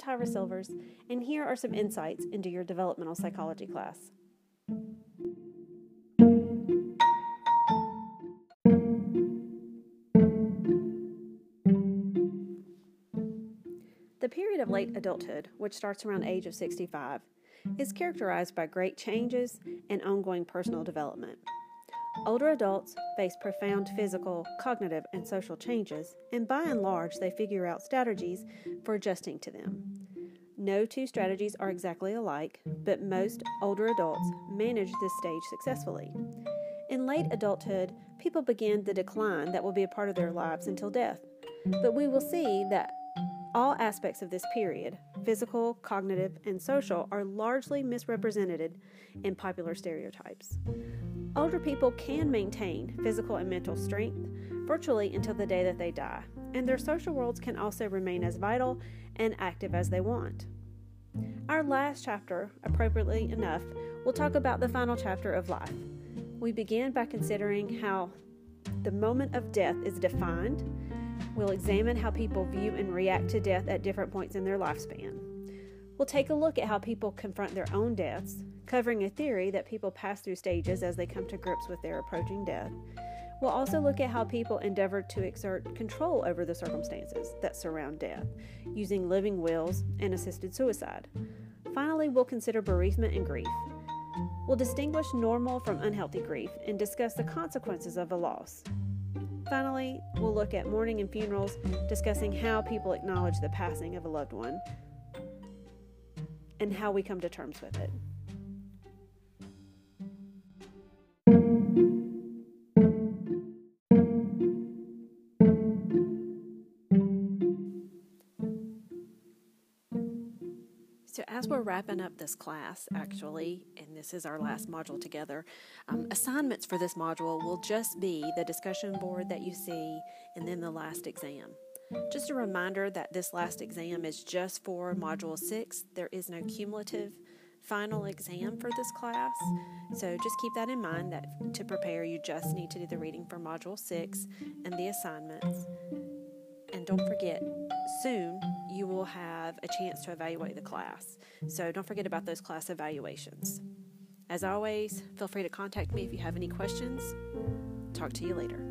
Tyra Silvers, and here are some insights into your developmental psychology class. The period of late adulthood, which starts around age of 65, is characterized by great changes and ongoing personal development. Older adults face profound physical, cognitive, and social changes, and by and large, they figure out strategies for adjusting to them. No two strategies are exactly alike, but most older adults manage this stage successfully. In late adulthood, people begin the decline that will be a part of their lives until death. But we will see that all aspects of this period, physical, cognitive, and social, are largely misrepresented in popular stereotypes. Older people can maintain physical and mental strength virtually until the day that they die, and their social worlds can also remain as vital and active as they want. Our last chapter, appropriately enough, will talk about the final chapter of life. We begin by considering how the moment of death is defined We'll examine how people view and react to death at different points in their lifespan. We'll take a look at how people confront their own deaths, covering a theory that people pass through stages as they come to grips with their approaching death. We'll also look at how people endeavor to exert control over the circumstances that surround death, using living wills and assisted suicide. Finally, we'll consider bereavement and grief. We'll distinguish normal from unhealthy grief and discuss the consequences of a loss. Finally, we'll look at mourning and funerals, discussing how people acknowledge the passing of a loved one and how we come to terms with it. So, as we're wrapping up this class, actually, and this is our last module together, um, assignments for this module will just be the discussion board that you see and then the last exam. Just a reminder that this last exam is just for Module 6. There is no cumulative final exam for this class. So just keep that in mind that to prepare, you just need to do the reading for Module 6 and the assignments. And don't forget, soon you will have a chance to evaluate the class. So don't forget about those class evaluations. As always, feel free to contact me if you have any questions. Talk to you later.